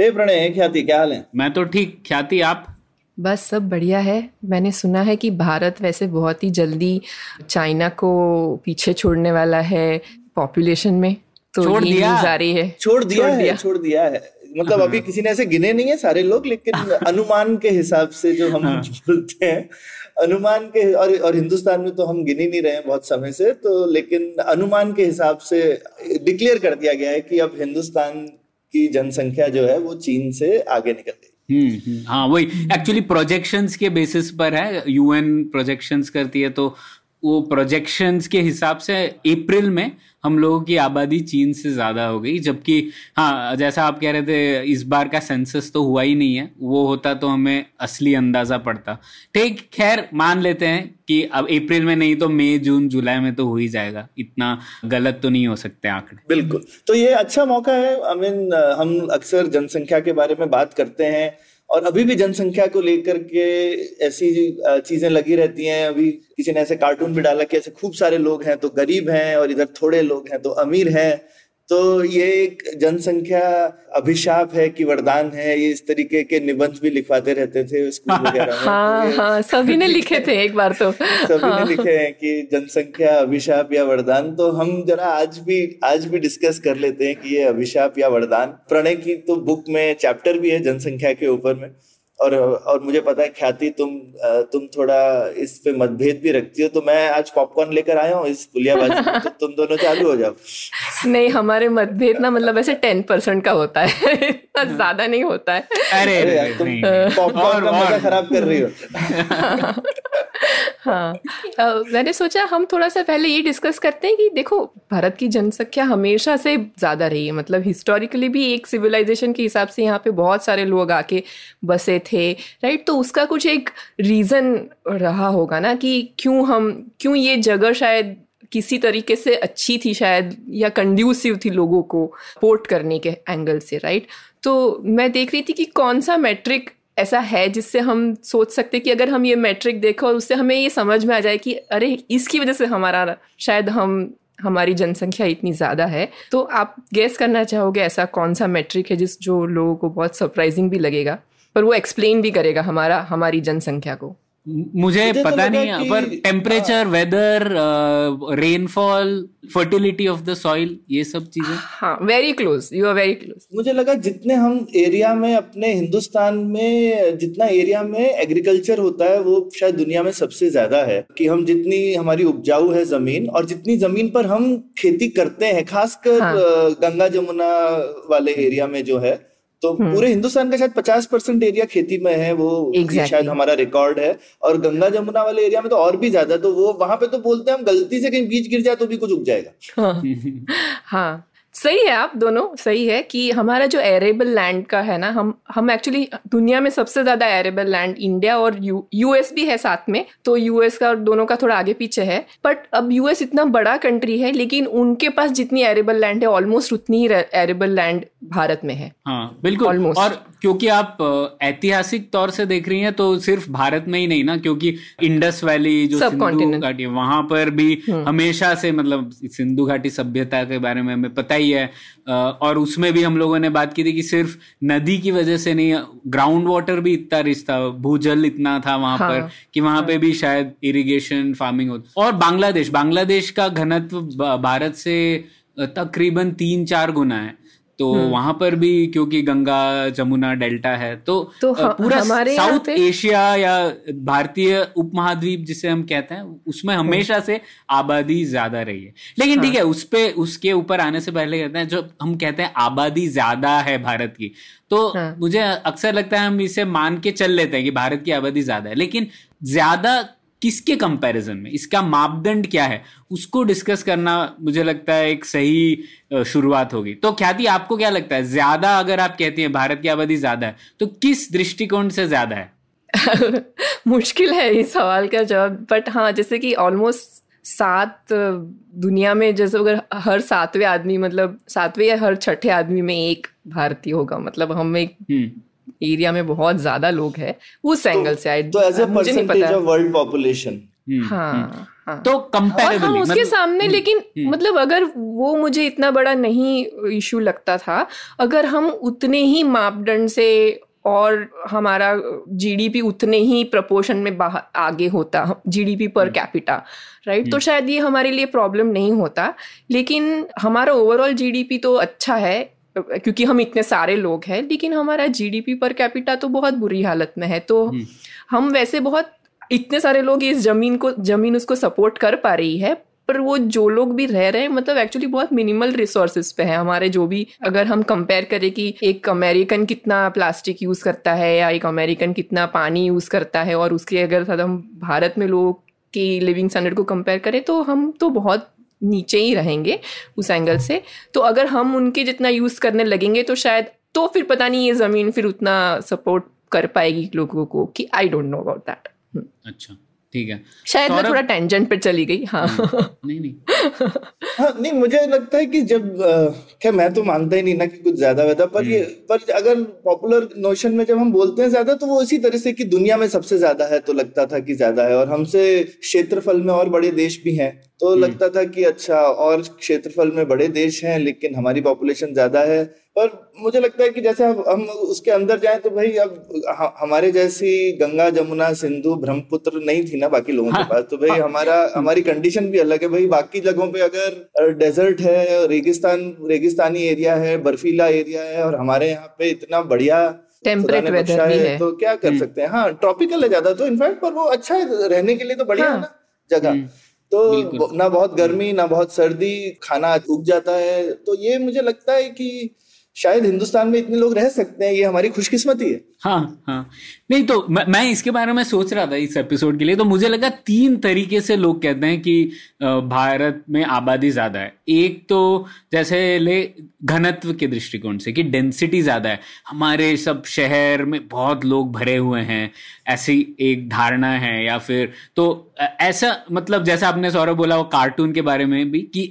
ए प्रणय ख्याति क्या हाल है? मैं तो ठीक। ख्याति आप? बस सब बढ़िया है। मैंने सुना है कि भारत वैसे बहुत ही जल्दी चाइना को पीछे छोड़ने वाला है पॉपुलेशन में। तो छोड़ दिया। आ रही है। छोड़ दिया छोड़ है दिया। छोड़ दिया है। मतलब अभी किसी ने ऐसे गिने नहीं है सारे लोग लेकिन अनुमान के हिसाब से जो हम हाँ। बोलते हैं अनुमान के और और हिंदुस्तान में तो हम गिनी नहीं रहे हैं बहुत समय से तो लेकिन अनुमान के हिसाब से डिक्लेयर कर दिया गया है कि अब हिंदुस्तान की जनसंख्या जो है वो चीन से आगे निकल गई। हम्म हम्म, हाँ वही एक्चुअली प्रोजेक्शंस के बेसिस पर है यूएन प्रोजेक्शंस करती है तो वो प्रोजेक्शंस के हिसाब से अप्रैल में हम लोगों की आबादी चीन से ज़्यादा हो गई, जबकि हाँ जैसा आप कह रहे थे, इस बार का सेंसस तो हुआ ही नहीं है, वो होता तो हमें असली अंदाज़ा पड़ता। ठीक खैर मान लेते हैं कि अब अप्रैल में नहीं तो मई जून जुलाई में तो हो ही जाएगा, इतना गलत तो नहीं हो सकते आंकड़े। बिल्कुल। तो ये अच्छा मौका है आई मीन हम अक्सर जनसंख्या के बारे में बात करते हैं और अभी भी जनसंख्या को लेकर के ऐसी चीज़ें लगी रहती हैं। अभी किसी ने ऐसे कार्टून भी डाला कि ऐसे खूब सारे लोग हैं तो गरीब हैं और इधर थोड़े लोग हैं तो अमीर हैं। तो ये एक जनसंख्या अभिशाप है कि वरदान है ये इस तरीके के निबंध भी लिखवाते रहते थे स्कूल वगैरह में। हाँ तो हाँ सभी ने लिखे थे एक बार तो। सभी हाँ, ने लिखे हैं कि जनसंख्या अभिशाप या वरदान। तो हम जरा आज भी आज भी डिस्कस कर लेते हैं कि ये अभिशाप या वरदान। प्रणय की तो बुक में चैप्टर भी है जनसंख्या के ऊपर में। और और मुझे पता है ख्याति तुम तुम थोड़ा इस पे मतभेद भी रखती हो तो मैं आज पॉपकॉर्न लेकर आया हूँ इस पुलियाबाजी में तो तुम दोनों चालू हो जाओ। नहीं हमारे मतभेद ना मतलब ऐसे टेन परसेंट का होता है इतना ज़्यादा नहीं होता है। अरे अरे यार तुम नहीं, नहीं। पॉपकॉर्न का मज़ा खराब कर रही हो। हाँ। मैंने सोचा हम थोड़ा सा पहले ये डिस्कस करते हैं कि देखो भारत की जनसंख्या हमेशा से ज़्यादा रही है मतलब हिस्टोरिकली भी एक सिविलाइजेशन के हिसाब से यहाँ पे बहुत सारे लोग आके बसे थे राइट तो उसका कुछ एक रीज़न रहा होगा ना कि क्यों हम, क्यों ये जगह शायद किसी तरीके से अच्छी थी शायद, या कंड्यूसिव थी लोगों को पोर्ट करने के एंगल से राइट तो मैं देख रही थी कि कौन सा मैट्रिक ऐसा है जिससे हम सोच सकते कि अगर हम ये मैट्रिक देखें और उससे हमें ये समझ में आ जाए कि अरे, इसकी वजह से हमारा शायद हम, हमारी जनसंख्या इतनी ज़्यादा है। तो आप गेस करना चाहोगे ऐसा कौन सा मैट्रिक है जिस, जो लोगों को बहुत सरप्राइजिंग भी लगेगा? पर वो एक्सप्लेन भी करेगा हमारा हमारी जनसंख्या को। मुझे तो पता लगा नहीं है। पर temperature weather rainfall fertility of the soil ये सब चीज़ें। हाँ very close you are very close मुझे लगा जितने हम एरिया में अपने हिंदुस्तान में जितना एरिया में एग्रीकल्चर होता है वो शायद दुनिया में सबसे ज़्यादा है। कि हम जितनी हमारी उपजाऊ है ज़मीन और जितनी ज़मीन पर हम खेती करते हैं खासकर हाँ। गंगा जमुना वाले एरिया में जो है तो पूरे हिंदुस्तान का शायद पचास परसेंट एरिया खेती में है वो Exactly. शायद हमारा रिकॉर्ड है। और गंगा जमुना वाले एरिया में तो और भी ज़्यादा तो वो वहाँ पे तो बोलते हैं हम गलती से कहीं बीज गिर जाए तो भी कुछ उग जाएगा। हाँ। हाँ। सही है आप दोनों सही है कि हमारा जो एरेबल लैंड का है ना हम हम एक्चुअली दुनिया में सबसे ज़्यादा एरेबल लैंड इंडिया और यू यूएस भी है साथ में तो यूएस का और दोनों का थोड़ा आगे पीछे है बट अब यूएस इतना बड़ा कंट्री है लेकिन उनके पास जितनी एरेबल लैंड है ऑलमोस्ट उतनी ही एरेबल लैंड भारत में है. हाँ बिल्कुल. Almost. और क्योंकि आप ऐतिहासिक तौर से देख रही हैं तो सिर्फ़ भारत में ही नहीं ना क्योंकि इंडस वैली जो सिंधु घाटी वहाँ पर भी हमेशा से मतलब सिंधु घाटी सभ्यता के बारे में हमें पता ही है और उसमें भी हम लोगों ने बात की थी कि सिर्फ़ नदी की वजह से नहीं ग्राउंड वाटर भी इतना रिश्ता भूजल इतना था वहाँ हाँ, पर कि वहाँ हाँ. पे भी शायद इरिगेशन फ़ार्मिंग होती और बांग्लादेश बांग्लादेश का घनत्व भारत से तकरीबन तीन चार गुना है तो वहाँ पर भी क्योंकि गंगा जमुना डेल्टा है तो, तो अ, पूरा साउथ एशिया या भारतीय उपमहाद्वीप जिसे हम कहते हैं उसमें हमेशा से आबादी ज़्यादा रही है लेकिन ठीक हाँ। है उस पे उसके ऊपर आने से पहले कहते हैं जो हम कहते हैं आबादी ज़्यादा है भारत की तो हाँ। मुझे अक्सर लगता है हम इसे मान के चल लेते हैं कि भारत की आबादी ज़्यादा है लेकिन ज़्यादा किसके कंपैरिजन में? इसका मापदंड क्या है? उसको डिस्कस करना मुझे लगता है एक सही शुरुआत होगी। तो ख्याति आपको क्या लगता है? ज़्यादा अगर आप कहती हैं भारत की आबादी ज़्यादा है तो किस दृष्टिकोण से ज़्यादा है? मुश्किल है इस सवाल का जवाब बट हाँ जैसे कि ऑलमोस्ट सात दुनिया में जैसे अगर हर सातवें आदमी मतलब सातवें या हर छठे आदमी में एक भारतीय होगा मतलब हम एक एरिया हम्म। में बहुत ज़्यादा लोग हैं उस एंगल तो, से आए। तो as a percentage of world population हाँ हाँ। तो कंपेरेबली हम उसके मतलब, सामने हम्म, लेकिन हम्म। मतलब अगर वो मुझे इतना बड़ा नहीं इशू लगता था अगर हम उतने ही मापदंड से और हमारा जीडीपी उतने ही प्रपोर्शन में आगे होता जीडीपी पर कैपिटा राइट तो शायद ये हमारे लिए प्रॉब्लम नहीं होता। लेकिन हमारा ओवरऑल जीडीपी तो अच्छा है क्योंकि हम इतने सारे लोग हैं लेकिन हमारा जीडीपी पर कैपिटा तो बहुत बुरी हालत में है तो हम्म। हम वैसे बहुत इतने सारे लोग इस ज़मीन को ज़मीन उसको सपोर्ट कर पा रही है पर वो जो लोग भी रह रहे हैं मतलब एक्चुअली बहुत मिनिमल रिसोर्सेज पे है हमारे जो भी अगर हम कंपेयर करें कि एक अमेरिकन कितना प्लास्टिक यूज़ करता है या एक अमेरिकन कितना पानी यूज़ करता है और उसके अगर हम भारत में लोग की लिविंग स्टैंडर्ड को कंपेयर करें तो हम तो बहुत नीचे ही रहेंगे उस एंगल से। तो अगर हम उनके जितना यूज़ करने लगेंगे तो शायद तो फिर पता नहीं ये ज़मीन फिर उतना सपोर्ट कर पाएगी लोगों को कि I don't know about that अच्छा ठीक है। शायद मैं थोड़ा टेंजेंट पे चली गई हाँ। नहीं नहीं हाँ नहीं मुझे लगता है कि जब क्या मैं तो मानता ही नहीं ना कि कुछ ज़्यादा वैदा पर ये हम्म। पर अगर पॉपुलर नोशन में जब हम बोलते हैं ज़्यादा तो वो इसी तरह से कि दुनिया में सबसे ज़्यादा है तो लगता था कि ज़्यादा है और हमसे क्षेत्रफल में और बड़े देश भी हैं। तो हम्म। लगता था कि अच्छा और क्षेत्रफल में बड़े देश हैं लेकिन हमारी पॉपुलेशन ज़्यादा है। पर मुझे लगता है कि जैसे अब हम उसके अंदर जाएँ तो भाई अब हमारे जैसी गंगा जमुना सिंधु ब्रह्मपुत्र नहीं थी ना बाकी लोगों हाँ, के पास। तो भाई हाँ, हमारा हमारी कंडीशन भी अलग है भाई। बाकी जगहों पे अगर डेजर्ट है रेगिस्तान रेगिस्तानी एरिया है बर्फीला एरिया है और हमारे यहाँ पे इतना बढ़िया टेम्परेट वेदर भी है। तो क्या कर हम्म। सकते हैं? हाँ ट्रॉपिकल है ज़्यादा तो। इनफैक्ट पर वो अच्छा है रहने के लिए तो बढ़िया है हाँ। ना जगह। हम्म। तो ना बहुत गर्मी ना बहुत सर्दी खाना उग जाता है। तो ये मुझे लगता है कि शायद हिंदुस्तान में इतने लोग रह सकते हैं ये हमारी खुशकिस्मती है। हाँ हाँ। नहीं तो मैं, मैं इसके बारे में सोच रहा था इस एपिसोड के लिए तो मुझे लगा तीन तरीके से लोग कहते हैं कि भारत में आबादी ज़्यादा है। एक तो जैसे ले घनत्व के दृष्टिकोण से कि डेंसिटी ज़्यादा है। हमारे सब शहर में बहुत लोग भरे हुए हैं ऐसी एक धारणा है या फिर तो ऐसा मतलब जैसा आपने सौरभ बोला वो कार्टून के बारे में भी कि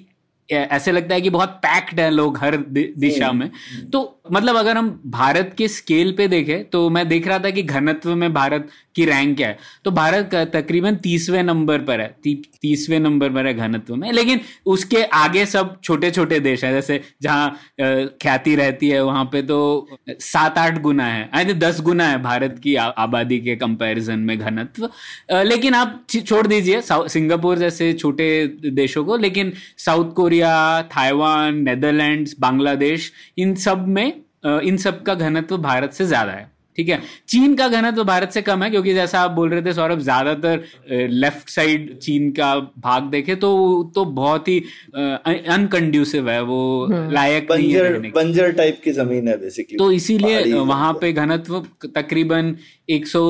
ऐसे लगता है कि बहुत पैक्ड है लोग हर दिशा में। तो मतलब अगर हम भारत के स्केल पे देखें तो मैं देख रहा था कि घनत्व में भारत की रैंक क्या है? तो भारत तकरीबन तीसवें नंबर पर है। ती, तीसवें नंबर पर है घनत्व में। लेकिन उसके आगे सब छोटे छोटे देश है। जैसे जहाँ ख्याति रहती है वहाँ पे तो सात आठ गुना है। आई दस गुना है भारत की आ, आबादी के कंपैरिजन में घनत्व। लेकिन आप छोड़ दीजिए सिंगापुर जैसे छोटे देशों को। लेकिन South Korea Taiwan Netherlands Bangladesh इन सब में इन सब का घनत्व भारत से ज़्यादा है। ठीक है? चीन का घनत्व भारत से कम है क्योंकि जैसा आप बोल रहे थे सौरभ ज़्यादातर लेफ़्ट साइड चीन का भाग देखे तो तो बहुत ही अनकंड्यूसिव है वो हम्म। लायक बंजर, नहीं है बंजर टाइप की ज़मीन है बेसिकली तो इसीलिए वहाँ पे घनत्व तकरीबन 100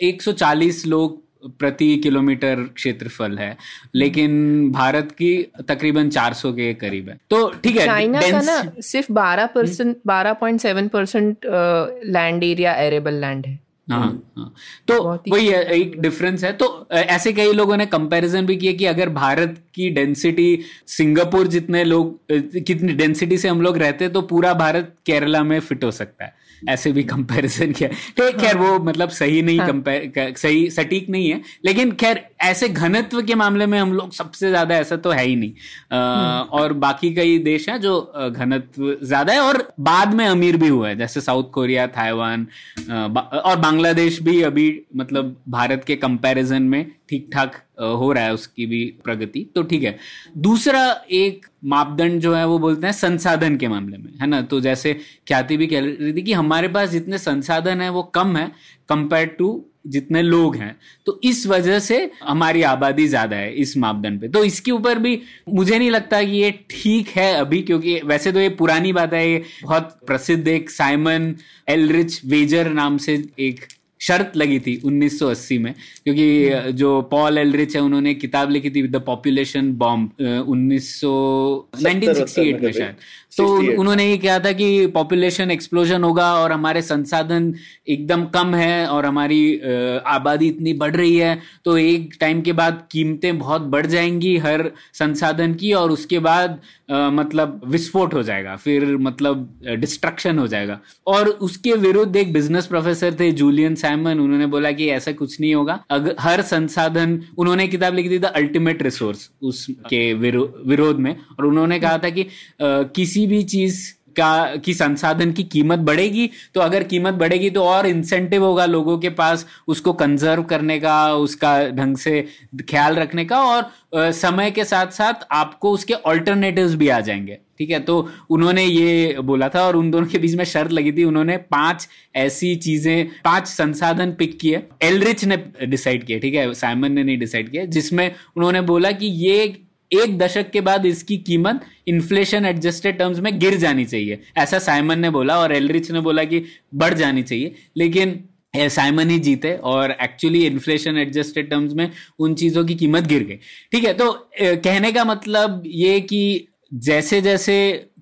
140 लोग प्रति किलोमीटर क्षेत्रफल है लेकिन भारत की तकरीबन 400 के करीब है। तो ठीक है चाइना का ना सिर्फ़ 12 परसेंट बारह point seven percent land area arable land है। हाँ हाँ। तो वही है एक डिफरेंस है। तो ऐसे कई लोगों ने कंपैरिजन भी किया कि अगर भारत की डेंसिटी सिंगापुर जितने लोग कितनी डेंसिटी से हम लोग रहते तो पूरा भारत केरला में फिट हो सकता है। ऐसे भी कंपैरिजन किया। तो खैर वो मतलब सही नहीं कंपेयर हाँ। सही सटीक नहीं है। लेकिन खैर ऐसे घनत्व के मामले में हम लोग सबसे ज़्यादा ऐसा तो है ही नहीं। आ, हम्म। और बाकी कई देश हैं जो घनत्व ज़्यादा है और बाद में अमीर भी हुआ है। जैसे साउथ कोरिया थाईवान और बांग्लादेश भी अभी मतलब भारत के कंपैरिजन में ठीक ठाक हो रहा है उसकी भी प्रगति। तो ठीक है। दूसरा एक मापदंड जो है वो बोलते हैं संसाधन के मामले में, है ना? तो जैसे ख्याति भी कह रही थी कि हमारे पास जितने संसाधन है वो कम है कंपेयर टू जितने लोग हैं तो इस वजह से हमारी आबादी ज़्यादा है इस मापदंड पे। तो इसके ऊपर भी मुझे नहीं लगता कि ये ठीक है अभी क्योंकि वैसे तो ये पुरानी बात है ये बहुत प्रसिद्ध एक साइमन एलरिच वेजर नाम से एक शर्त लगी थी 1980 में क्योंकि जो पॉल एलरिच है उन्होंने किताब लिखी थी द पॉपुलेशन बॉम्ब 1968 में शायद। तो उन्होंने ये कहा था कि पॉपुलेशन एक्सप्लोजन होगा और हमारे संसाधन एकदम कम है और हमारी आबादी इतनी बढ़ रही है तो एक टाइम के बाद कीमतें बहुत बढ़ जाएँगी हर संसाधन की और उसके बाद आ, मतलब विस्फोट हो जाएगा फिर मतलब डिस्ट्रक्शन हो जाएगा। और उसके विरुद्ध एक बिज़नेस प्रोफेसर थे जूलियन सैमन उन्होंने बोला कि ऐसा कुछ नहीं होगा। अगर हर संसाधन उन्होंने किताब लिखी थी द अल्टीमेट रिसोर्स उसके विरोध में। और उन्होंने कहा था कि आ, किसी भी चीज़ का, की संसाधन की कीमत बढ़ेगी तो अगर कीमत बढ़ेगी तो और इंसेंटिव होगा लोगों के पास उसको कंजर्व करने का, उसका ढंग से ख्याल रखने का और समय के साथ साथ आपको उसके ऑल्टरनेटिव्स भी आ जाएँगे। ठीक है? तो उन्होंने ये बोला था और उन दोनों के बीच में शर्त लगी थी। उन्होंने पाँच ऐसी चीज़ें, पाँच संसाधन पिक किए। एलरिच ने डिसाइड किया ठीक है? साइमन ने नहीं डिसाइड किया जिसमें उन्होंने बोला कि ये एक दशक के बाद इसकी कीमत इन्फ्लेशन एडजस्टेड टर्म्स में गिर जानी चाहिए। ऐसा साइमन ने बोला और एलरिच ने बोला कि बढ़ जानी चाहिए। लेकिन साइमन ही जीते और एक्चुअली इन्फ्लेशन एडजस्टेड टर्म्स में उन चीज़ों की कीमत गिर गई। ठीक है तो कहने का मतलब ये कि जैसे जैसे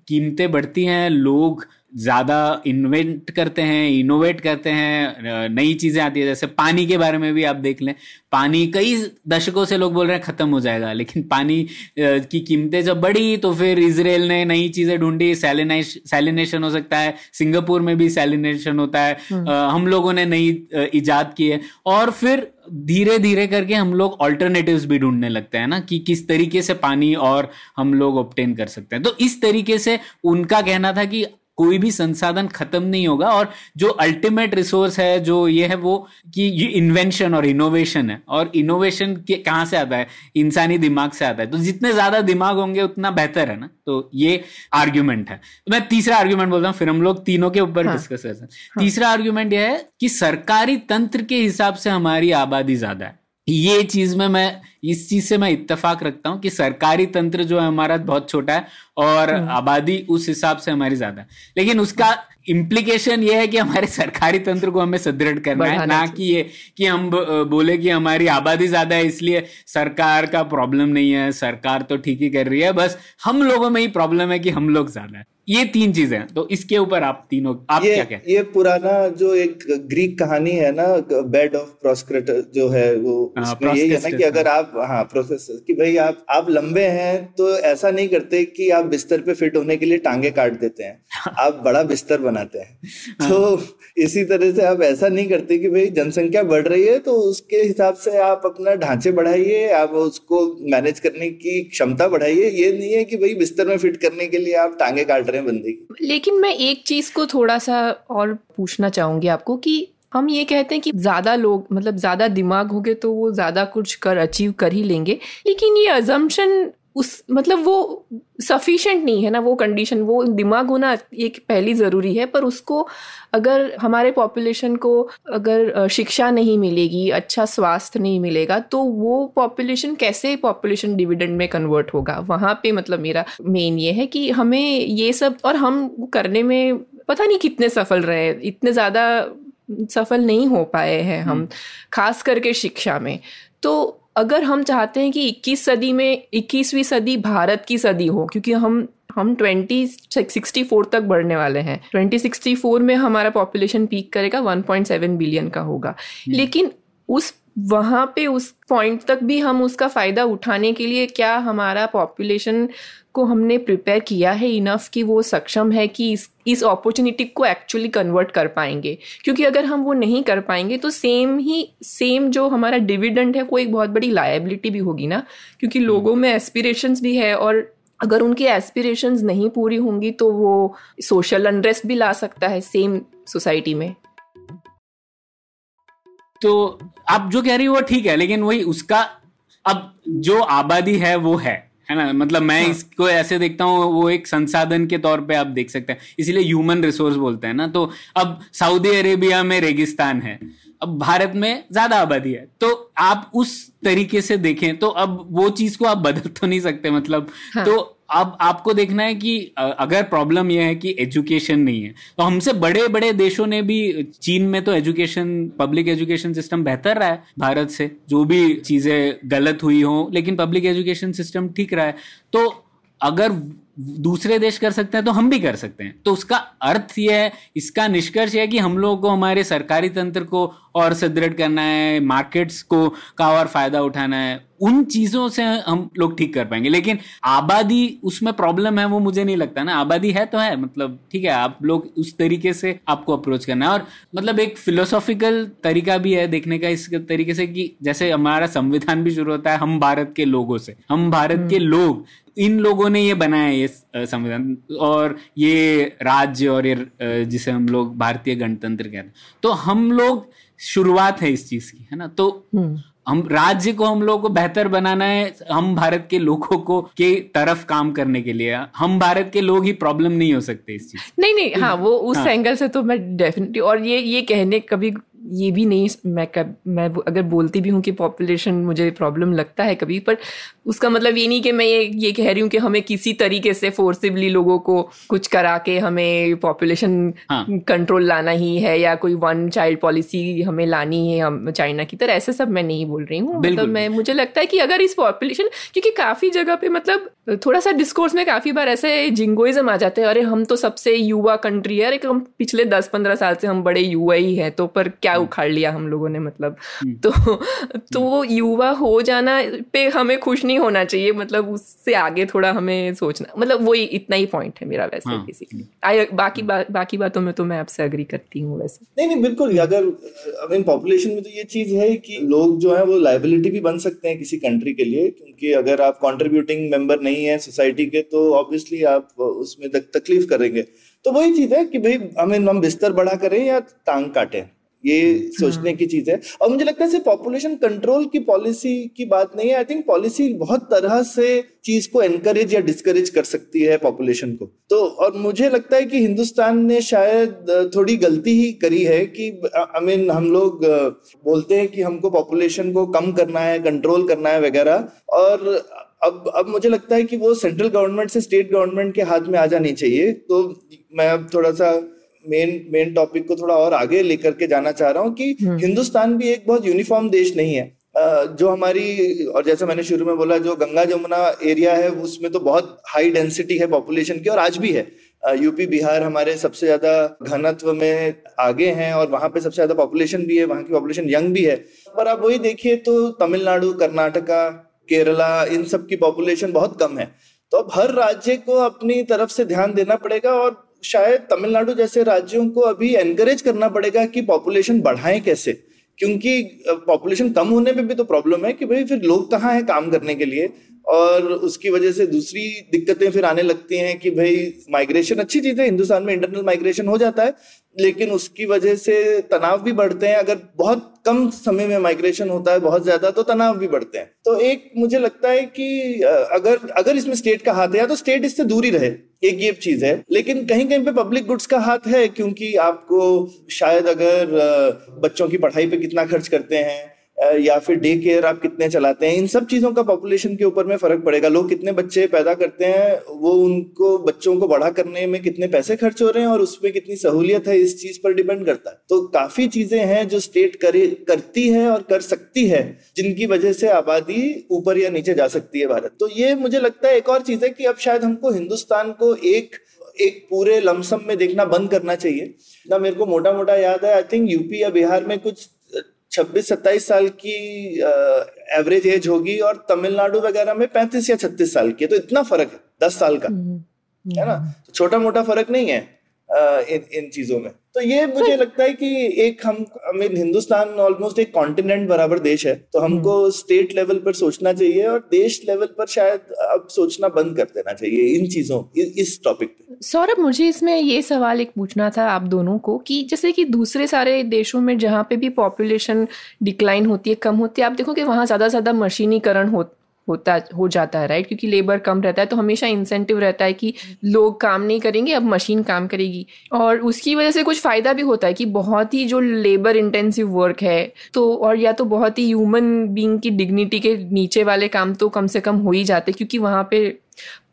कीमतें बढ़ती हैं, लोग ज़्यादा इन्वेंट करते हैं इनोवेट करते हैं नई चीज़ें आती है। जैसे पानी के बारे में भी आप देख लें पानी कई दशकों से लोग बोल रहे हैं ख़त्म हो जाएगा लेकिन पानी की कीमतें जब बढ़ी तो फिर इसराइल ने नई चीज़ें ढूंढी। सैलिनेशन हो सकता है सिंगापुर में भी सैलिनेशन होता है। हम्म। हम लोगों ने नई ईजाद की है। और फिर धीरे धीरे करके हम लोग ऑल्टरनेटिव्स भी ढूँढने लगते हैं ना कि किस तरीके से पानी और हम लोग ऑप्टेन कर सकते हैं। तो इस तरीके से उनका कहना था कि कोई भी संसाधन खत्म नहीं होगा और जो अल्टीमेट रिसोर्स है जो ये है वो कि ये इन्वेंशन और इनोवेशन है। और इनोवेशन कहाँ से आता है? इंसानी दिमाग से आता है। तो जितने ज़्यादा दिमाग होंगे उतना बेहतर है ना? तो ये आर्ग्यूमेंट है। तो मैं तीसरा आर्ग्यूमेंट बोलता हूँ फिर हम लोग तीनों के ऊपर हाँ, डिस्कस करते हैं। हाँ, तीसरा आर्ग्यूमेंट यह है कि सरकारी तंत्र के हिसाब से हमारी आबादी ज़्यादा है। ये चीज़ में मैं इस चीज़ से मैं इत्तेफाक रखता हूँ कि सरकारी तंत्र जो है हमारा बहुत छोटा है और हम्म। आबादी उस हिसाब से हमारी ज़्यादा है। लेकिन उसका इम्प्लीकेशन ये है कि हमारे सरकारी तंत्र को हमें सुदृढ़ करना है ना कि ये कि हम बोले कि हमारी आबादी ज़्यादा है इसलिए सरकार का प्रॉब्लम नहीं है सरकार तो ठीक ही कर रही है बस हम लोगों में ही प्रॉब्लम है कि हम लोग ज़्यादा है। ये तीन चीज़ें तो इसके ऊपर आप तीनों आप ये, क्या ये पुराना जो एक ग्रीक कहानी है ना बेड ऑफ़ प्रोस्क्रेट जो है वो हाँ, उसमें यही है ना कि अगर आप हाँ प्रोसेस कि भाई आप आप लंबे हैं तो ऐसा नहीं करते कि आप बिस्तर पे फिट होने के लिए टांगे काट देते हैं। आप बड़ा बिस्तर बनाते हैं। हाँ। तो इसी तरह से आप ऐसा नहीं करते कि भाई जनसंख्या बढ़ रही है तो उसके हिसाब से आप अपना ढांचे बढ़ाइए आप उसको मैनेज करने की क्षमता बढ़ाइए। ये नहीं है कि भाई बिस्तर में फिट करने के लिए आप टांगे काट रहे हैं बंदे की। लेकिन मैं एक चीज़ को थोड़ा सा और पूछना चाहूँगी आपको कि हम ये कहते हैं कि ज़्यादा लोग मतलब ज़्यादा दिमाग होंगे तो वो ज़्यादा कुछ कर अचीव कर ही लेंगे। लेकिन ये अजम्पशन उस मतलब वो सफिशेंट नहीं है ना वो कंडीशन वो दिमाग होना एक पहली ज़रूरी है पर उसको अगर हमारे पॉपुलेशन को अगर शिक्षा नहीं मिलेगी अच्छा स्वास्थ्य नहीं मिलेगा तो वो पॉपुलेशन कैसे पॉपुलेशन डिविडेंड में कन्वर्ट होगा वहाँ पे मतलब मेरा मेन ये है कि हमें ये सब और हम करने में पता नहीं कितने सफल रहे इतने ज़्यादा सफल नहीं हो पाए हैं हम हम्म। खास करके शिक्षा में तो अगर हम चाहते हैं कि 21 सदी में 21वीं सदी भारत की सदी हो क्योंकि हम हम 2064 तक बढ़ने वाले हैं 2064 में हमारा पॉपुलेशन पीक करेगा 1.7 बिलियन का होगा हम्म। लेकिन उस वहाँ पे उस पॉइंट तक भी हम उसका फ़ायदा उठाने के लिए क्या हमारा पॉपुलेशन को हमने प्रिपेयर किया है इनफ कि वो सक्षम है कि इस इस अपॉर्चुनिटी को एक्चुअली कन्वर्ट कर पाएँगे? क्योंकि अगर हम वो नहीं कर पाएँगे तो सेम ही सेम जो हमारा डिविडेंड है वो एक बहुत बड़ी लाइबिलिटी भी होगी ना? क्योंकि लोगों में एस्पिरेशंस भी है और अगर उनकी एस्पिरेशंस नहीं पूरी होंगी तो वो सोशल अनरेस्ट भी ला सकता है सेम सोसाइटी में। तो आप जो कह रही हो वो ठीक है लेकिन वही उसका अब जो आबादी है वो है है ना मतलब मैं हाँ. इसको ऐसे देखता हूँ वो एक संसाधन के तौर पे आप देख सकते हैं इसीलिए ह्यूमन रिसोर्स बोलते हैं ना तो अब सऊदी अरेबिया में रेगिस्तान है अब भारत में ज़्यादा आबादी है तो आप उस तरीके से देखें तो अब वो चीज़ को आप बदल तो नहीं सकते मतलब हाँ. तो अब आपको देखना है कि अगर प्रॉब्लम यह है कि एजुकेशन नहीं है तो हमसे बड़े बड़े देशों ने भी, चीन में तो एजुकेशन पब्लिक एजुकेशन सिस्टम बेहतर रहा है, भारत से, जो भी चीज़ें गलत हुई हो, लेकिन पब्लिक एजुकेशन सिस्टम ठीक रहा है। तो अगर दूसरे देश कर सकते हैं तो हम भी कर सकते हैं। तो उसका अर्थ यह है, इसका निष्कर्ष यह है कि हम लोगों को, हमारे सरकारी तंत्र को और सुदृढ़ करना है मार्केट्स को का और फ़ायदा उठाना है उन चीज़ों से हम लोग ठीक कर पाएँगे। लेकिन आबादी उसमें प्रॉब्लम है वो मुझे नहीं लगता ना। आबादी है तो है मतलब ठीक है आप लोग उस तरीके से आपको अप्रोच करना है। और मतलब एक फिलोसॉफिकल तरीका भी है देखने का इस तरीके से कि जैसे हमारा संविधान भी शुरू होता है हम भारत के लोगों से। हम भारत के हम्म। लोग इन लोगों ने ये बनाया ये संविधान। और ये राज्य और ये जिसे हम लोग भारतीय गणतंत्र कहते हैं। तो हम लोग शुरुआत है इस चीज़ की है ना तो हम्म। हम राज्य को हम लोगों को बेहतर बनाना है हम भारत के लोगों को के तरफ़ काम करने के लिए हम भारत के लोग ही प्रॉब्लम नहीं हो सकते इस चीज़ नहीं नहीं हाँ वो उस हाँ. एंगल से तो मैं डेफिनेटली और ये ये कहने कभी ये भी नहीं मैं कब मैं अगर बोलती भी हूँ कि पॉपुलेशन मुझे प्रॉब्लम लगता है कभी पर उसका मतलब ये नहीं कि मैं ये ये कह रही हूँ कि हमें किसी तरीके से फोर्सिबली लोगों को कुछ करा के हमें पॉपुलेशन हाँ. कंट्रोल लाना ही है या कोई वन चाइल्ड पॉलिसी हमें लानी है हम चाइना की तरह ऐसे सब मैं नहीं बोल रही हूँ मतलब मैं मुझे लगता है कि अगर इस पॉपुलेशन क्योंकि काफ़ी जगह पे मतलब थोड़ा सा डिस्कोर्स में काफ़ी बार ऐसे जिंगोइज्म आ जाते हैं अरे हम तो सबसे युवा कंट्री है अरे हम पिछले दस पंद्रह साल से हम बड़े युवा ही हैं तो पर क्या। उखाड़ लिया हम लोगों ने मतलब। हम्म। तो तो युवा हो जाना पे हमें खुश नहीं होना चाहिए मतलब उससे आगे थोड़ा हमें सोचना मतलब वही इतना ही पॉइंट है मेरा वैसे बेसिकली हाँ। बाकी बा, बाकी बातों में तो मैं आपसे अग्री करती हूँ वैसे। नहीं नहीं बिल्कुल अगर आई मीन पॉपुलेशन में तो ये चीज़ है कि लोग जो है वो लाइबिलिटी भी बन सकते हैं किसी कंट्री के लिए क्योंकि अगर आप कॉन्ट्रीब्यूटिंग मेंबर नहीं है सोसाइटी के तो ऑब्वियसली आप उसमें तकलीफ़ करेंगे। तो वही चीज़ है कि भाई हमें हम बिस्तर बड़ा करें या टांग काटें। ये हम्म। सोचने की चीज़ है। और मुझे लगता है सिर्फ़ पॉपुलेशन कंट्रोल की पॉलिसी की बात नहीं है। आई थिंक पॉलिसी बहुत तरह से चीज़ को एनकरेज या डिस्करेज कर सकती है पॉपुलेशन को। तो और मुझे लगता है कि हिंदुस्तान ने शायद थोड़ी गलती ही करी है कि आई मीन हम लोग बोलते हैं कि हमको पॉपुलेशन को कम करना है कंट्रोल करना है वगैरह। और अब अब मुझे लगता है कि वो सेंट्रल गवर्नमेंट से स्टेट गवर्नमेंट के हाथ में आ जानी चाहिए। तो मैं अब थोड़ा सा मेन मेन टॉपिक को थोड़ा और आगे लेकर के जाना चाह रहा हूँ कि हम्म। हिंदुस्तान भी एक बहुत यूनिफॉर्म देश नहीं है। जो हमारी और जैसे मैंने शुरू में बोला जो गंगा जमुना एरिया है उसमें तो बहुत हाई डेंसिटी है पॉपुलेशन की और आज भी है। यूपी बिहार हमारे सबसे ज़्यादा घनत्व में आगे हैं और वहाँ पे सबसे ज़्यादा पॉपुलेशन भी है वहाँ की पॉपुलेशन यंग भी है। पर आप वही देखिए तो तमिलनाडु कर्नाटका केरला इन सब की पॉपुलेशन बहुत कम है। तो अब हर राज्य को अपनी तरफ़ से ध्यान देना पड़ेगा और शायद तमिलनाडु जैसे राज्यों को अभी एनकरेज करना पड़ेगा कि पॉपुलेशन बढ़ाएँ कैसे? क्योंकि पॉपुलेशन कम होने में भी तो प्रॉब्लम है कि भाई फिर लोग कहाँ हैं काम करने के लिए? और उसकी वजह से दूसरी दिक्कतें फिर आने लगती हैं कि भाई माइग्रेशन अच्छी चीज़ है, हिंदुस्तान में इंटरनल माइग्रेशन हो जाता है। लेकिन उसकी वजह से तनाव भी बढ़ते हैं। अगर बहुत कम समय में माइग्रेशन होता है, बहुत ज़्यादा तो तनाव भी बढ़ते हैं। तो एक मुझे लगता है कि अगर अगर इसमें स्टेट का हाथ है तो स्टेट इससे दूर रहे, एक ये चीज़ है। लेकिन कहीं कहीं पे पब्लिक गुड्स का हाथ है, क्योंकि आपको शायद अगर बच्चों की पढ़ाई पे कितना खर्च करते हैं या फिर डे केयर आप कितने चलाते हैं? इन सब चीज़ों का पॉपुलेशन के ऊपर में फ़र्क पड़ेगा। लोग कितने बच्चे पैदा करते हैं, वो उनको, बच्चों को बड़ा करने में कितने पैसे खर्च हो रहे हैं और उसमें कितनी सहूलियत है, इस चीज़ पर डिपेंड करता है। तो काफ़ी चीज़ें हैं जो स्टेट करे, करती है और कर सकती है, जिनकी वजह से आबादी ऊपर या नीचे जा सकती है भारत। तो ये मुझे लगता है एक और चीज़ है कि अब शायद हमको हिंदुस्तान को एक एक पूरे लमसम में देखना बंद करना चाहिए। ना मेरे को मोटा मोटा याद है आई थिंक यूपी या बिहार में कुछ छब्बीस सत्ताईस साल की एवरेज एज होगी और तमिलनाडु वगैरह में पैंतीस या छत्तीस साल की है तो इतना फ़र्क है दस साल का हम्म, है ना हम्म। छोटा मोटा फ़र्क नहीं है इन इन चीज़ों में। तो ये मुझे लगता है कि एक हम मीन हिंदुस्तान ऑलमोस्ट एक कॉन्टिनेंट बराबर देश है तो हमको स्टेट लेवल पर सोचना चाहिए और देश लेवल पर शायद अब सोचना बंद कर देना चाहिए इन चीज़ों इस टॉपिक पे। सौरभ मुझे इसमें ये सवाल एक पूछना था आप दोनों को कि जैसे कि दूसरे सारे देशों में जहाँ पे भी पॉपुलेशन डिक्लाइन होती है कम होती है आप देखो कि वहाँ ज़्यादा से ज़्यादा मशीनीकरण हो होता, हो जाता है राइट क्योंकि लेबर कम रहता है तो हमेशा इंसेंटिव रहता है कि लोग काम नहीं करेंगे, अब मशीन काम करेगी। और उसकी वजह से कुछ फ़ायदा भी होता है कि बहुत ही जो लेबर इंटेंसिव वर्क है तो और या तो बहुत ही ह्यूमन बींग की डिग्निटी के नीचे वाले काम तो कम से कम हो ही जाते क्योंकि वहाँ पर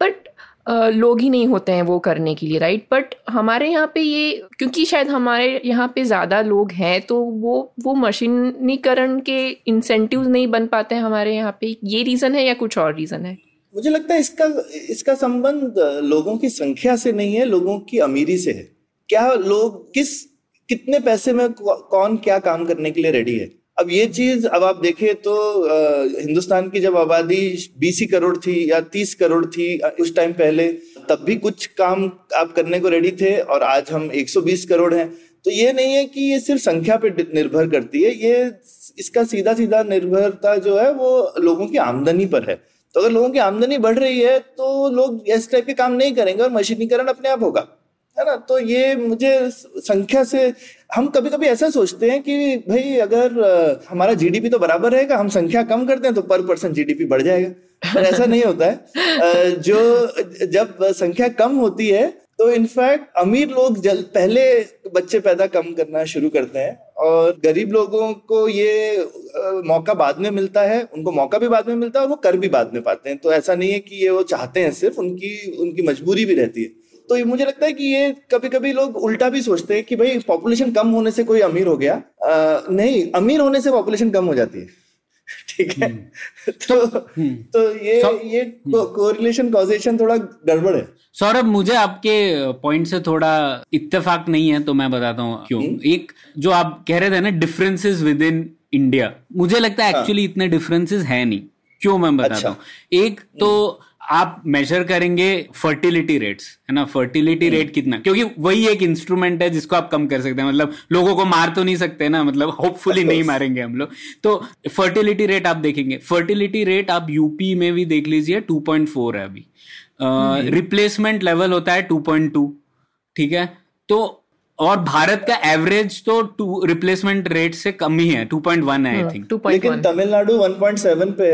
बट लोग ही नहीं होते हैं वो करने के लिए राइट बट हमारे यहाँ पे ये, क्योंकि शायद हमारे यहाँ पे ज़्यादा लोग हैं तो वो वो मशीनीकरण के इंसेंटिव नहीं बन पाते हैं हमारे यहाँ पे। ये रीज़न है या कुछ और रीज़न है? मुझे लगता है इसका इसका संबंध लोगों की संख्या से नहीं है, लोगों की अमीरी से है। क्या लोग, किस, कितने पैसे में कौन क्या काम करने के लिए रेडी है? अब ये चीज़ अब आप देखें तो आ, हिंदुस्तान की जब आबादी बीस करोड़ थी या तीस करोड़ थी उस टाइम पहले तब भी कुछ काम आप करने को रेडी थे और आज हम 120 करोड़ हैं। तो ये नहीं है कि ये सिर्फ़ संख्या पे निर्भर करती है ये इसका सीधा सीधा निर्भरता जो है वो लोगों की आमदनी पर है। तो अगर लोगों की आमदनी बढ़ रही है तो लोग इस टाइप के काम नहीं करेंगे और मशीनीकरण अपने आप होगा। है ना? तो ये मुझे संख्या से हम कभी कभी ऐसा सोचते हैं कि भाई अगर हमारा जीडीपी तो बराबर रहेगा हम संख्या कम करते हैं तो पर पर्सन जीडीपी बढ़ जाएगा। पर ऐसा नहीं होता है। जो जब संख्या कम होती है तो इनफैक्ट अमीर लोग जल पहले बच्चे पैदा कम करना शुरू करते हैं और गरीब लोगों को ये मौका बाद में मिलता है उनको मौका भी बाद में मिलता है और वो कर भी बाद में पाते हैं। तो ऐसा नहीं है कि ये वो चाहते हैं सिर्फ़ उनकी उनकी मजबूरी भी रहती है। तो मुझे लगता है कि ये कभी कभी लोग उल्टा भी सोचते हैं कि भाई पॉपुलेशन कम होने से कोई अमीर हो गया आ, नहीं अमीर होने से पॉपुलेशन कम हो जाती है ठीक है हम्म। तो हम्म। तो ये ये कोरिलेशन कॉजेशन थोड़ा गड़बड़ है सौरभ मुझे आपके पॉइंट से थोड़ा इत्तेफाक नहीं है तो मैं बताता हूँ क्यों हम्म। एक जो आप कह रहे थे ना डिफरेंसेस विद इन इंडिया मुझे लगता है एक्चुअली हाँ। इतने डिफरेंसेस है नहीं क्यों मैं बताता अच्छा। हूँ एक तो आप मेजर करेंगे फर्टिलिटी रेट्स है ना? फर्टिलिटी रेट कितना? क्योंकि वही एक इंस्ट्रूमेंट है जिसको आप कम कर सकते हैं। मतलब लोगों को मार तो नहीं सकते ना? मतलब होपफुली नहीं मारेंगे हम लोग। तो फर्टिलिटी रेट आप देखेंगे। फर्टिलिटी रेट आप यूपी में भी देख लीजिए 2.4 है अभी। रिप्लेसमेंट uh, लेवल होता है 2.2 ठीक है? तो और भारत का एवरेज तो टू रिप्लेसमेंट रेट से कम ही है 2.1 है आई थिंक लेकिन तमिलनाडु 1.7 पे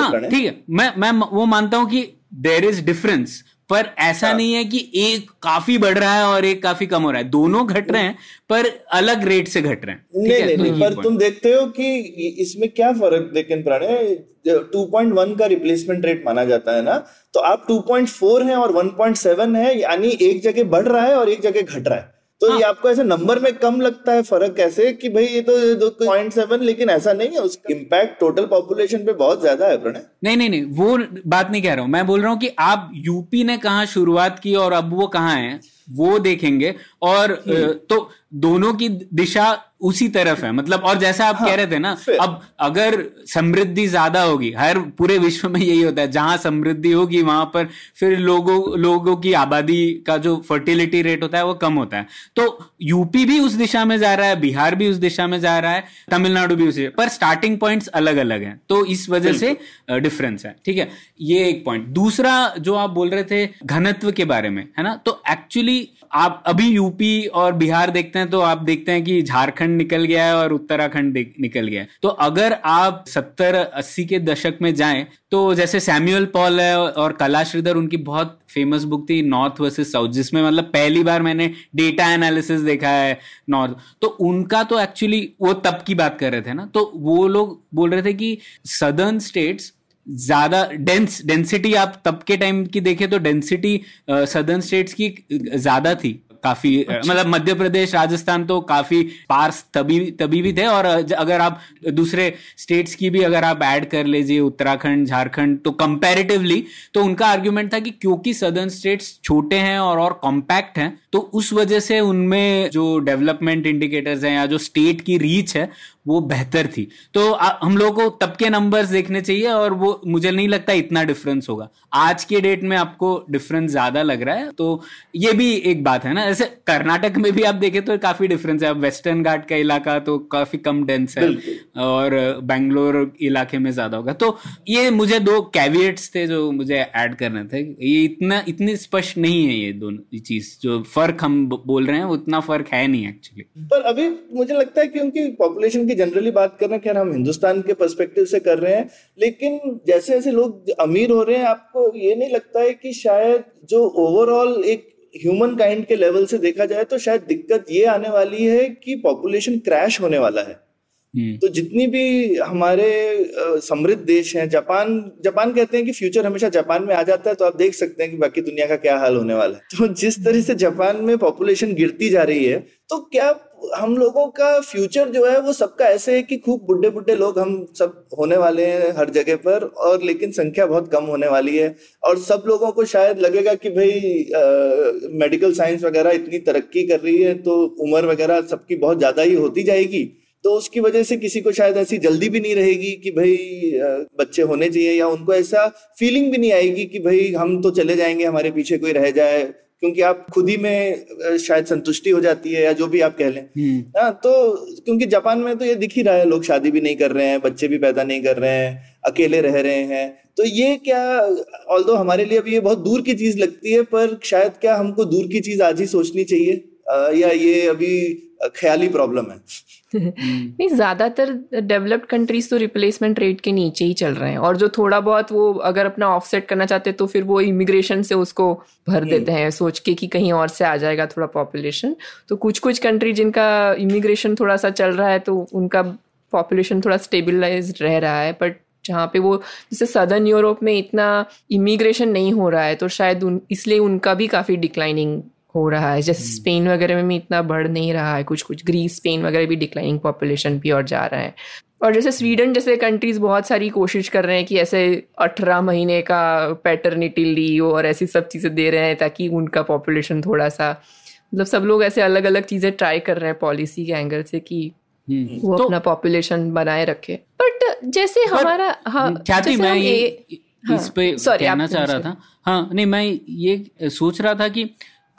हाँ ठीक है। मैं मैं वो मानता हूँ कि देर इज़ डिफरेंस पर ऐसा हाँ. नहीं है कि एक काफ़ी बढ़ रहा है और एक काफ़ी कम हो रहा है। दोनों घट रहे हैं पर अलग रेट से घट रहे हैं। नहीं नहीं, नहीं नहीं पर तुम देखते हो कि इसमें क्या फ़र्क लेकिन प्रणय 2.1 का रिप्लेसमेंट रेट माना जाता है ना तो आप 2.4 है और 1.7 है यानी एक जगह बढ़ रहा है और एक जगह घट रहा है। तो हाँ. ये आपको ऐसे नंबर में कम लगता है फ़र्क कैसे कि भाई ये तो पॉइंट सेवन लेकिन ऐसा नहीं है उसका इम्पैक्ट टोटल पॉपुलेशन पे बहुत ज़्यादा है प्रणय नहीं नहीं नहीं वो बात नहीं कह रहा हूँ मैं बोल रहा हूँ कि आप यूपी ने कहा शुरुआत की और अब वो कहाँ है वो देखेंगे और हम्म। तो दोनों की दिशा उसी तरफ़ है। मतलब और जैसा आप हाँ, कह रहे थे ना अब अगर समृद्धि ज़्यादा होगी हर पूरे विश्व में यही होता है जहाँ समृद्धि होगी वहाँ पर फिर लोगों लोगों की आबादी का जो फर्टिलिटी रेट होता है वो कम होता है। तो यूपी भी उस दिशा में जा रहा है बिहार भी उस दिशा में जा रहा है तमिलनाडु भी उसी पर स्टार्टिंग पॉइंट्स अलग अलग है। तो इस वजह से डिफरेंस है ठीक है? ये एक पॉइंट दूसरा जो आप बोल रहे थे घनत्व के बारे में है ना? तो एक्चुअली आप अभी यूपी और बिहार देखते हैं तो आप देखते हैं कि झारखंड निकल गया है और उत्तराखंड निकल गया है। तो अगर आप सत्तर, अस्सी के दशक में जाएँ तो जैसे सैम्यूअल पॉल है और कला श्रीधर उनकी बहुत फ़ेमस बुक थी नॉर्थ वर्सेस साउथ जिसमें मतलब पहली बार मैंने डेटा एनालिसिस देखा है नॉर्थ तो उनका तो एक्चुअली वो तब की बात कर रहे थे ना? तो वो लोग बोल रहे थे कि सदर्न स्टेट्स ज़्यादा डेंस डेंसिटी आप तब के टाइम की देखें तो डेंसिटी सदर्न स्टेट्स की ज़्यादा थी काफ़ी अच्छा। मतलब मध्य प्रदेश राजस्थान तो काफ़ी पार्स तभी तभी भी थे और अगर आप दूसरे स्टेट्स की भी अगर आप ऐड कर लीजिए उत्तराखंड झारखंड तो कंपैरेटिवली तो उनका आर्ग्यूमेंट था कि क्योंकि सदर्न स्टेट्स छोटे हैं और और कॉम्पैक्ट हैं तो उस वजह से उनमें जो डेवलपमेंट इंडिकेटर्स हैं या जो स्टेट की रीच है वो बेहतर थी। तो हम लोगों को तब के नंबर्स देखने चाहिए और वो मुझे नहीं लगता इतना डिफरेंस होगा। आज के डेट में आपको डिफरेंस ज़्यादा लग रहा है तो ये भी एक बात है ना। जैसे कर्नाटक में भी आप देखें तो काफ़ी डिफरेंस है। अब वेस्टर्न घाट का इलाका तो काफ़ी कम डेंस है और बैंगलोर इलाके में ज़्यादा होगा। तो ये मुझे दो कैवियट्स थे जो मुझे ऐड करने थे। ये इतना इतनी स्पष्ट नहीं है ये दोनों चीज़। जो फ़र्क हम बोल रहे हैं उतना फ़र्क है नहीं एक्चुअली पर अभी मुझे लगता है क्योंकि पॉपुलेशन की जनरली बात कर रहे हैं खैर, हम हिंदुस्तान के परस्पेक्टिव से कर रहे हैं, लेकिन जैसे जैसे लोग अमीर हो रहे हैं, आपको ये नहीं लगता है कि शायद जो ओवरऑल एक ह्यूमन काइंड के लेवल से देखा जाए तो शायद दिक्कत ये आने वाली है कि पॉपुलेशन क्रैश होने वाला है। तो जितनी भी हमारे समृद्ध देश हैं, जापान जापान कहते हैं कि फ्यूचर हमेशा जापान में आ जाता है तो आप देख सकते हैं कि बाकी दुनिया का क्या हाल होने वाला है। तो जिस तरह से जापान में पॉपुलेशन गिरती जा रही है तो क्या हम लोगों का फ्यूचर जो है, वो सबका ऐसे है कि खूब बुढ़े बुढ़े लोग हम सब होने वाले हैं हर जगह पर, और लेकिन संख्या बहुत कम होने वाली है, और सब लोगों को शायद लगेगा कि भाई मेडिकल साइंस वगैरह इतनी तरक्की कर रही है तो उम्र वगैरह सबकी बहुत ज़्यादा ही होती जाएगी। तो उसकी वजह से किसी को शायद ऐसी जल्दी भी नहीं रहेगी कि भाई बच्चे होने चाहिए या उनको ऐसा फीलिंग भी नहीं आएगी कि भाई हम तो चले जाएँगे हमारे पीछे कोई रह जाए क्योंकि आप खुद ही में शायद संतुष्टि हो जाती है या जो भी आप कह लें। हम्म। हाँ तो क्योंकि जापान में तो ये दिख ही रहा है लोग शादी भी नहीं कर रहे हैं बच्चे भी पैदा नहीं कर रहे हैं अकेले रह रहे हैं। तो ये क्या ऑल हमारे लिए अभी ये बहुत दूर की चीज़ लगती है पर शायद क्या हमको दूर की चीज़ आज ही सोचनी चाहिए? या ये अभी ख्याली प्रॉब्लम है? नहीं ज़्यादातर डेवलप्ड कंट्रीज़ तो रिप्लेसमेंट रेट के नीचे ही चल रहे हैं। और जो थोड़ा बहुत वो अगर अपना ऑफसेट करना चाहते हैं तो फिर वो इमिग्रेशन से उसको भर हम्म। देते हैं। सोच के कि कहीं और से आ जाएगा थोड़ा पॉपुलेशन तो कुछ कुछ कंट्री जिनका इमिग्रेशन थोड़ा सा चल रहा है तो उनका पॉपुलेशन थोड़ा स्टेबिलाईज रह रहा है। बट जहाँ पे वो जैसे सदर्न यूरोप में इतना इमिग्रेशन नहीं हो रहा है तो शायद उन इसलिए उनका भी काफ़ी डिक्लाइनिंग हो रहा है। जैसे स्पेन हम्म। वगैरह में भी इतना बढ़ नहीं रहा है कुछ कुछ ग्रीस स्पेन वगैरह भी डिक्लाइनिंग पॉपुलेशन भी और जा रहा है। और जैसे स्वीडन जैसे कंट्रीज़ बहुत सारी कोशिश कर रहे हैं कि ऐसे अठारह महीने का पैटर्निटी लीव और ऐसी सब चीज़ें दे रहे हैं ताकि उनका पॉपुलेशन थोड़ा सा मतलब सब लोग ऐसे अलग अलग चीज़ें ट्राई कर रहे हैं पॉलिसी के एंगल से कि हम्म। वो तो, अपना पॉपुलेशन बनाए रखे। बट जैसे हमारा हाँ मैं ये हाँ, इस पे कहना चाह रहा था। हाँ नहीं मैं ये सोच रहा था कि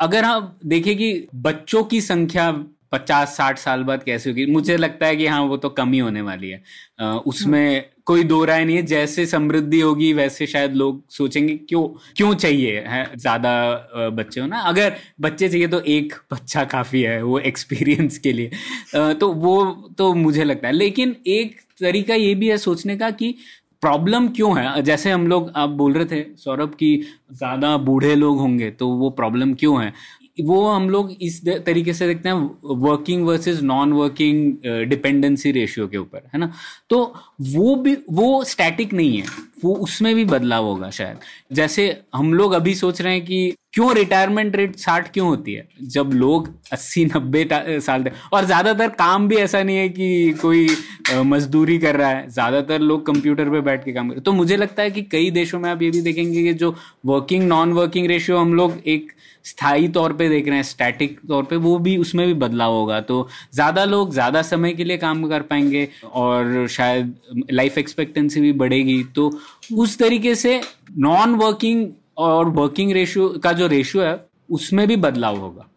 अगर आप देखें कि बच्चों की संख्या पचास साठ साल बाद कैसे होगी? मुझे लगता है कि हाँ वो तो कम ही होने वाली है। आ, उसमें हाँ। कोई दो राय नहीं है। जैसे समृद्धि होगी वैसे शायद लोग सोचेंगे क्यों क्यों चाहिए? है ज़्यादा बच्चे हो ना? अगर बच्चे चाहिए तो एक बच्चा काफ़ी है वो एक्सपीरियंस के लिए। तो वो तो मुझे लगता है। लेकिन एक तरीका ये भी है सोचने का कि प्रॉब्लम क्यों है? जैसे हम लोग, आप बोल रहे थे सौरभ की ज़्यादा बूढ़े लोग होंगे तो वो प्रॉब्लम क्यों है? वो हम लोग इस तरीके से देखते हैं working versus non working dependency ratio के ऊपर, है ना? तो वो भी, वो स्टैटिक नहीं है, वो उसमें भी बदलाव होगा शायद। जैसे हम लोग अभी सोच रहे हैं कि क्यों रिटायरमेंट रेट साठ क्यों होती है? जब लोग अस्सी, नब्बे साल तक, और ज़्यादातर काम भी ऐसा नहीं है कि कोई मजदूरी कर रहा है। ज़्यादातर लोग कंप्यूटर पे बैठ के काम कर रहे तो मुझे लगता है कि कई देशों में आप ये भी देखेंगे कि जो वर्किंग नॉन वर्किंग रेशियो हम लोग एक स्थायी तौर पे देख रहे हैं स्टैटिक तौर पे, वो भी उसमें भी बदलाव होगा। तो ज़्यादा लोग ज़्यादा समय के लिए काम कर पाएँगे और शायद लाइफ एक्सपेक्टेंसी भी बढ़ेगी। तो उस तरीके से नॉन वर्किंग और वर्किंग रेशियो का जो रेशियो है उसमें भी बदलाव होगा।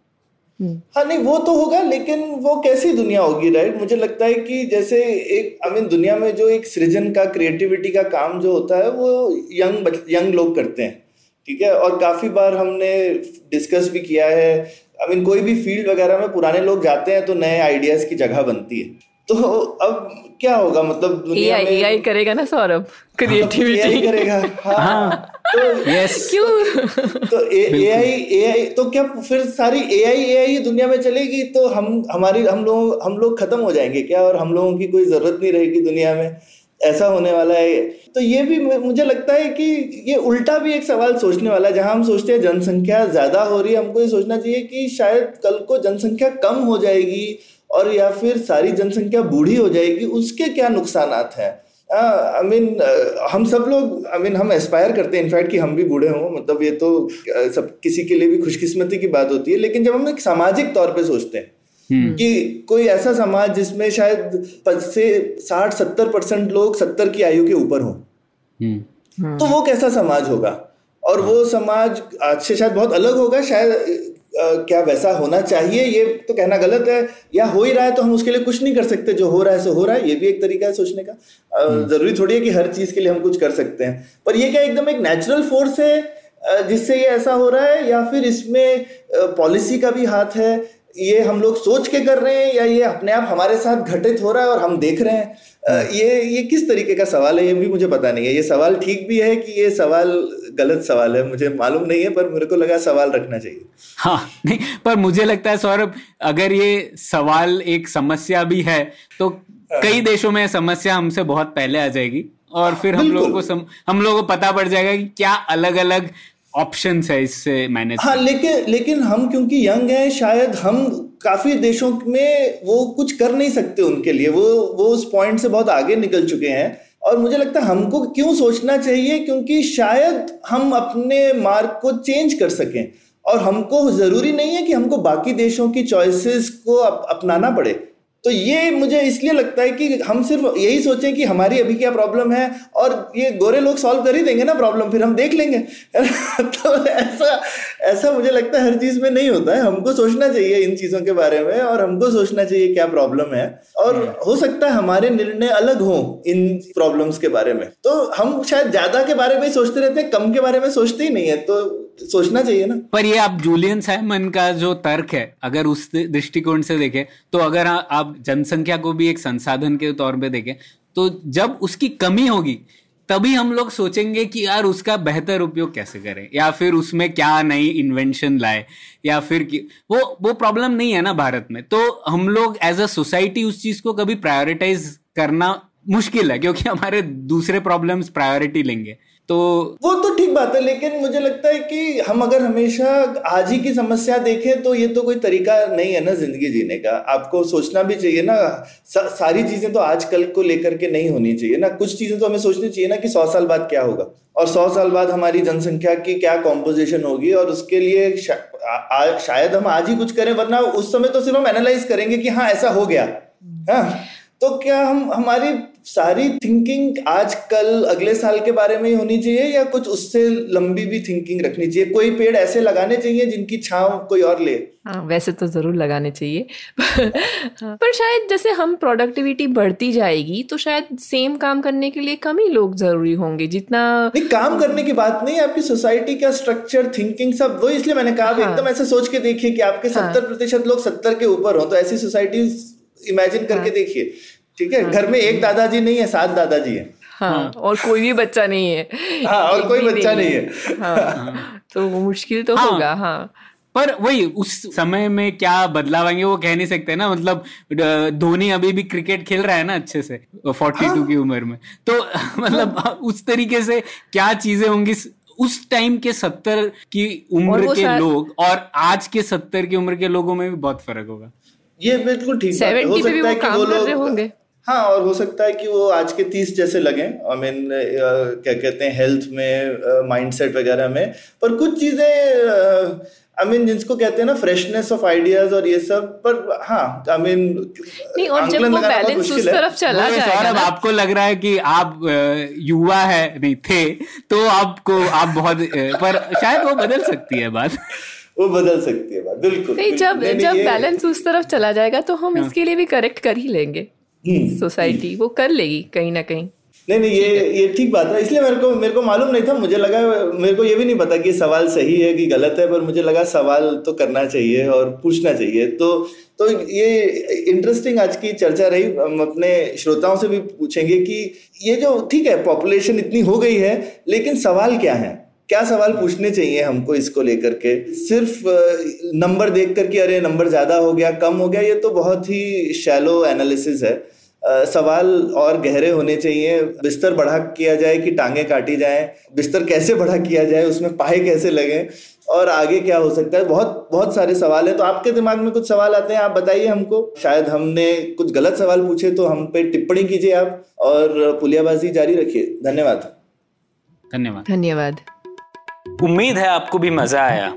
हम्म। हाँ नहीं वो तो होगा लेकिन वो कैसी दुनिया होगी राइट मुझे लगता है कि जैसे एक आई मीन दुनिया में जो एक सृजन का क्रिएटिविटी का काम जो होता है वो यंग यंग लोग करते हैं ठीक है? और काफ़ी बार हमने डिस्कस भी किया है। आई मीन कोई भी फ़ील्ड वगैरह में पुराने लोग जाते हैं तो नए आइडियाज़ की जगह बनती है। तो अब क्या होगा? मतलब दुनिया में एआई करेगा ना सौरभ? क्रिएटिविटी हाँ, करेगा। हाँ, हाँ। तो यस क्यों? तो एआई एआई तो क्या फिर सारी एआई एआई दुनिया में चलेगी? तो हम हमारी हम लोग हम लोग खत्म हो जाएँगे क्या? और हम लोगों की कोई ज़रूरत नहीं रहेगी दुनिया में। ऐसा होने वाला है। तो ये भी मुझे लगता है कि ये उल्टा भी एक सवाल सोचने वाला है। जहाँ हम सोचते हैं जनसंख्या ज़्यादा हो रही है हमको ये सोचना चाहिए कि शायद कल को जनसंख्या कम हो जाएगी। और या फिर सारी जनसंख्या बूढ़ी हो जाएगी उसके क्या नुकसान हैं आई मीन हम सब लोग आई मीन हम एस्पायर करते हैं इनफैक्ट कि हम भी बूढ़े हों मतलब ये तो सब किसी के लिए भी खुशकिस्मती की बात होती है लेकिन जब हम एक सामाजिक तौर पे सोचते हैं हम्म। कि कोई ऐसा समाज जिसमें शायद से साठ सत्तर परसेंट लोग सत्तर की आयु के ऊपर हों हम्म। तो वो कैसा समाज होगा और वो समाज आज से शायद बहुत अलग होगा शायद क्या वैसा होना चाहिए? ये तो कहना गलत है। या हो ही रहा है तो हम उसके लिए कुछ नहीं कर सकते। जो हो रहा है सो हो रहा है। ये भी एक तरीका है सोचने का। हम्म। ज़रूरी थोड़ी है कि हर चीज़ के लिए हम कुछ कर सकते हैं। पर ये क्या एकदम एक नेचुरल फोर्स है? जिससे ये ऐसा हो रहा है? या फिर इसमें पॉलिसी का भी हाथ है? ये हम लोग सोच के कर रहे हैं या ये अपने आप हमारे साथ घटित हो रहा है और हम देख रहे हैं। ये ये किस तरीके का सवाल है? ये भी मुझे पता नहीं है। ये सवाल ठीक भी है कि ये सवाल गलत सवाल है? मुझे मालूम नहीं है पर मेरे को लगा सवाल रखना चाहिए। हाँ नहीं पर मुझे लगता है सौरभ अगर ये सवाल एक समस्या भी है तो कई देशों में समस्या हमसे बहुत पहले आ जाएगी और फिर हम लोगों को सम, हम लोगों को पता पड़ जाएगा कि क्या अलग अलग ऑप्शन है इससे मैनेज हाँ लेकिन लेकिन हम क्योंकि यंग हैं शायद हम काफ़ी देशों में वो कुछ कर नहीं सकते उनके लिए। वो वो उस पॉइंट से बहुत आगे निकल चुके हैं। और मुझे लगता है हमको क्यों सोचना चाहिए? क्योंकि शायद हम अपने मार्ग को चेंज कर सकें। और हमको ज़रूरी नहीं है कि हमको बाकी देशों की चॉइसेस को अप, अपनाना पड़े। तो ये मुझे इसलिए लगता है कि हम सिर्फ़ यही सोचें कि हमारी अभी क्या प्रॉब्लम है और ये गोरे लोग सॉल्व कर ही देंगे ना प्रॉब्लम फिर हम देख लेंगे। तो ऐसा ऐसा मुझे लगता है हर चीज़ में नहीं होता है। हमको सोचना चाहिए इन चीज़ों के बारे में और हमको सोचना चाहिए क्या प्रॉब्लम है। और हो। सकता है हमारे निर्णय अलग हों इन प्रॉब्लम्स के बारे में। तो हम शायद ज़्यादा के बारे में सोचते रहते हैं कम के बारे में सोचते ही नहीं है। तो सोचना चाहिए ना। पर ये आप जूलियन साइमन का जो तर्क है, अगर उस दृष्टिकोण से देखें तो अगर आप जनसंख्या को भी एक संसाधन के तौर पे देखें तो जब उसकी कमी होगी, तभी हम लोग सोचेंगे कि यार उसका बेहतर उपयोग कैसे करें, या फिर उसमें क्या नई इन्वेंशन लाए, या फिर वो वो प्रॉब्लम नहीं है ना भारत में। तो हम लोग एज अ सोसाइटी उस चीज़ को कभी प्रायोरिटाइज करना मुश्किल है, क्योंकि हमारे दूसरे प्रॉब्लम्स प्रायोरिटी लेंगे। तो वो तो ठीक बात है लेकिन मुझे लगता है कि हम अगर हमेशा आज ही की समस्या देखें तो ये तो कोई तरीका नहीं है ना ज़िंदगी जीने का। आपको सोचना भी चाहिए ना सारी चीज़ें तो आजकल को लेकर के नहीं होनी चाहिए ना। कुछ चीज़ें तो हमें सोचनी चाहिए ना कि सौ साल बाद क्या होगा। और सौ साल बाद हमारी जनसंख्या की क्या कॉम्पोजिशन होगी और उसके लिए शा, आ, शायद हम आज ही कुछ करें वरना उस समय तो सिर्फ़ हम एनालाइज करेंगे कि हाँ ऐसा हो गया। हाँ तो क्या हम हमारी सारी थिंकिंग आज कल अगले साल के बारे में ही होनी चाहिए या कुछ उससे लंबी भी थिंकिंग रखनी चाहिए? कोई पेड़ ऐसे लगाने चाहिए जिनकी छाव कोई और ले। हाँ वैसे तो ज़रूर लगाने चाहिए। पर शायद जैसे हम प्रोडक्टिविटी बढ़ती जाएगी तो शायद सेम काम करने के लिए कम ही लोग ज़रूरी होंगे जितना नहीं काम करने की बात नहीं आपकी सोसाइटी का स्ट्रक्चर थिंकिंग सब वो इसलिए मैंने कहा हाँ, एकदम ऐसे सोच के देखिए कि आपके हाँ। सत्तर प्रतिशत लोग सत्तर के ऊपर हो तो ऐसी सोसाइटी इमेजिन करके हाँ। देखिए। ठीक है हाँ। घर में एक दादाजी नहीं है सात दादाजी है। हाँ, हाँ, और कोई भी बच्चा नहीं है। हाँ और कोई बच्चा नहीं है, है। हाँ, तो मुश्किल तो हाँ, होगा हाँ। पर वही उस समय में क्या बदलाव आएँगे वो कह नहीं सकते ना मतलब धोनी अभी भी क्रिकेट खेल रहा है ना अच्छे से फोर्टी हाँ? टू की उम्र में। तो मतलब उस तरीके से क्या चीज़ें होंगी उस टाइम के सत्तर की उम्र के लोग और आज के सत्तर की उम्र के लोगों में भी बहुत फ़र्क होगा। ये बिल्कुल ठीक है हो सकता है कि वो लोग होंगे। हाँ और हो सकता है कि वो आज के तीस जैसे लगे। आई मीन क्या कहते हैं हेल्थ में माइंडसेट वगैरह में। पर कुछ चीज़ें आई मीन जिसको कहते हैं ना फ्रेशनेस ऑफ़ आइडियाज़ और ये सब पर हाँ आई मीन नहीं और जब वो बैलेंस उस तरफ़ चला जाएगा ना? आपको लग रहा है कि आप युवा है नहीं थे तो आपको आप बहुत पर शायद वो बदल सकती है बात। वो बदल सकती है बात बिल्कुल नहीं जब जब बैलेंस उस तरफ़ चला जाएगा तो हम हाँ. इसके लिए भी करेक्ट कर ही लेंगे। सोसाइटी हम्म। वो कर लेगी कहीं ना कहीं। नहीं नहीं ये ये ठीक बात है। इसलिए मेरे को मेरे को मालूम नहीं था मुझे लगा मेरे को ये भी नहीं पता कि सवाल सही है कि गलत है पर मुझे लगा सवाल तो करना चाहिए और पूछना चाहिए। तो तो ये इंटरेस्टिंग आज की चर्चा रही। हम अपने श्रोताओं से भी पूछेंगे कि ये जो ठीक है पॉपुलेशन इतनी हो गई है लेकिन सवाल क्या है? क्या सवाल पूछने चाहिए हमको इसको लेकर के? सिर्फ़ नंबर देख कर के अरे नंबर ज़्यादा हो गया कम हो गया ये तो बहुत ही शैलो एनालिसिस है। सवाल और गहरे होने चाहिए। बिस्तर बढ़ा किया जाए कि टांगे काटी जाए? बिस्तर कैसे बढ़ा किया जाए? उसमें पाए कैसे लगे? और आगे क्या हो सकता है? बहुत बहुत सारे सवाल है। तो आपके दिमाग में कुछ सवाल आते हैं? आप बताइए हमको। शायद हमने कुछ गलत सवाल पूछे तो हम पे टिप्पणी कीजिए आप और पुलियाबाजी जारी रखिए। धन्यवाद। धन्यवाद। धन्यवाद। उम्मीद है आपको भी मज़ा आया।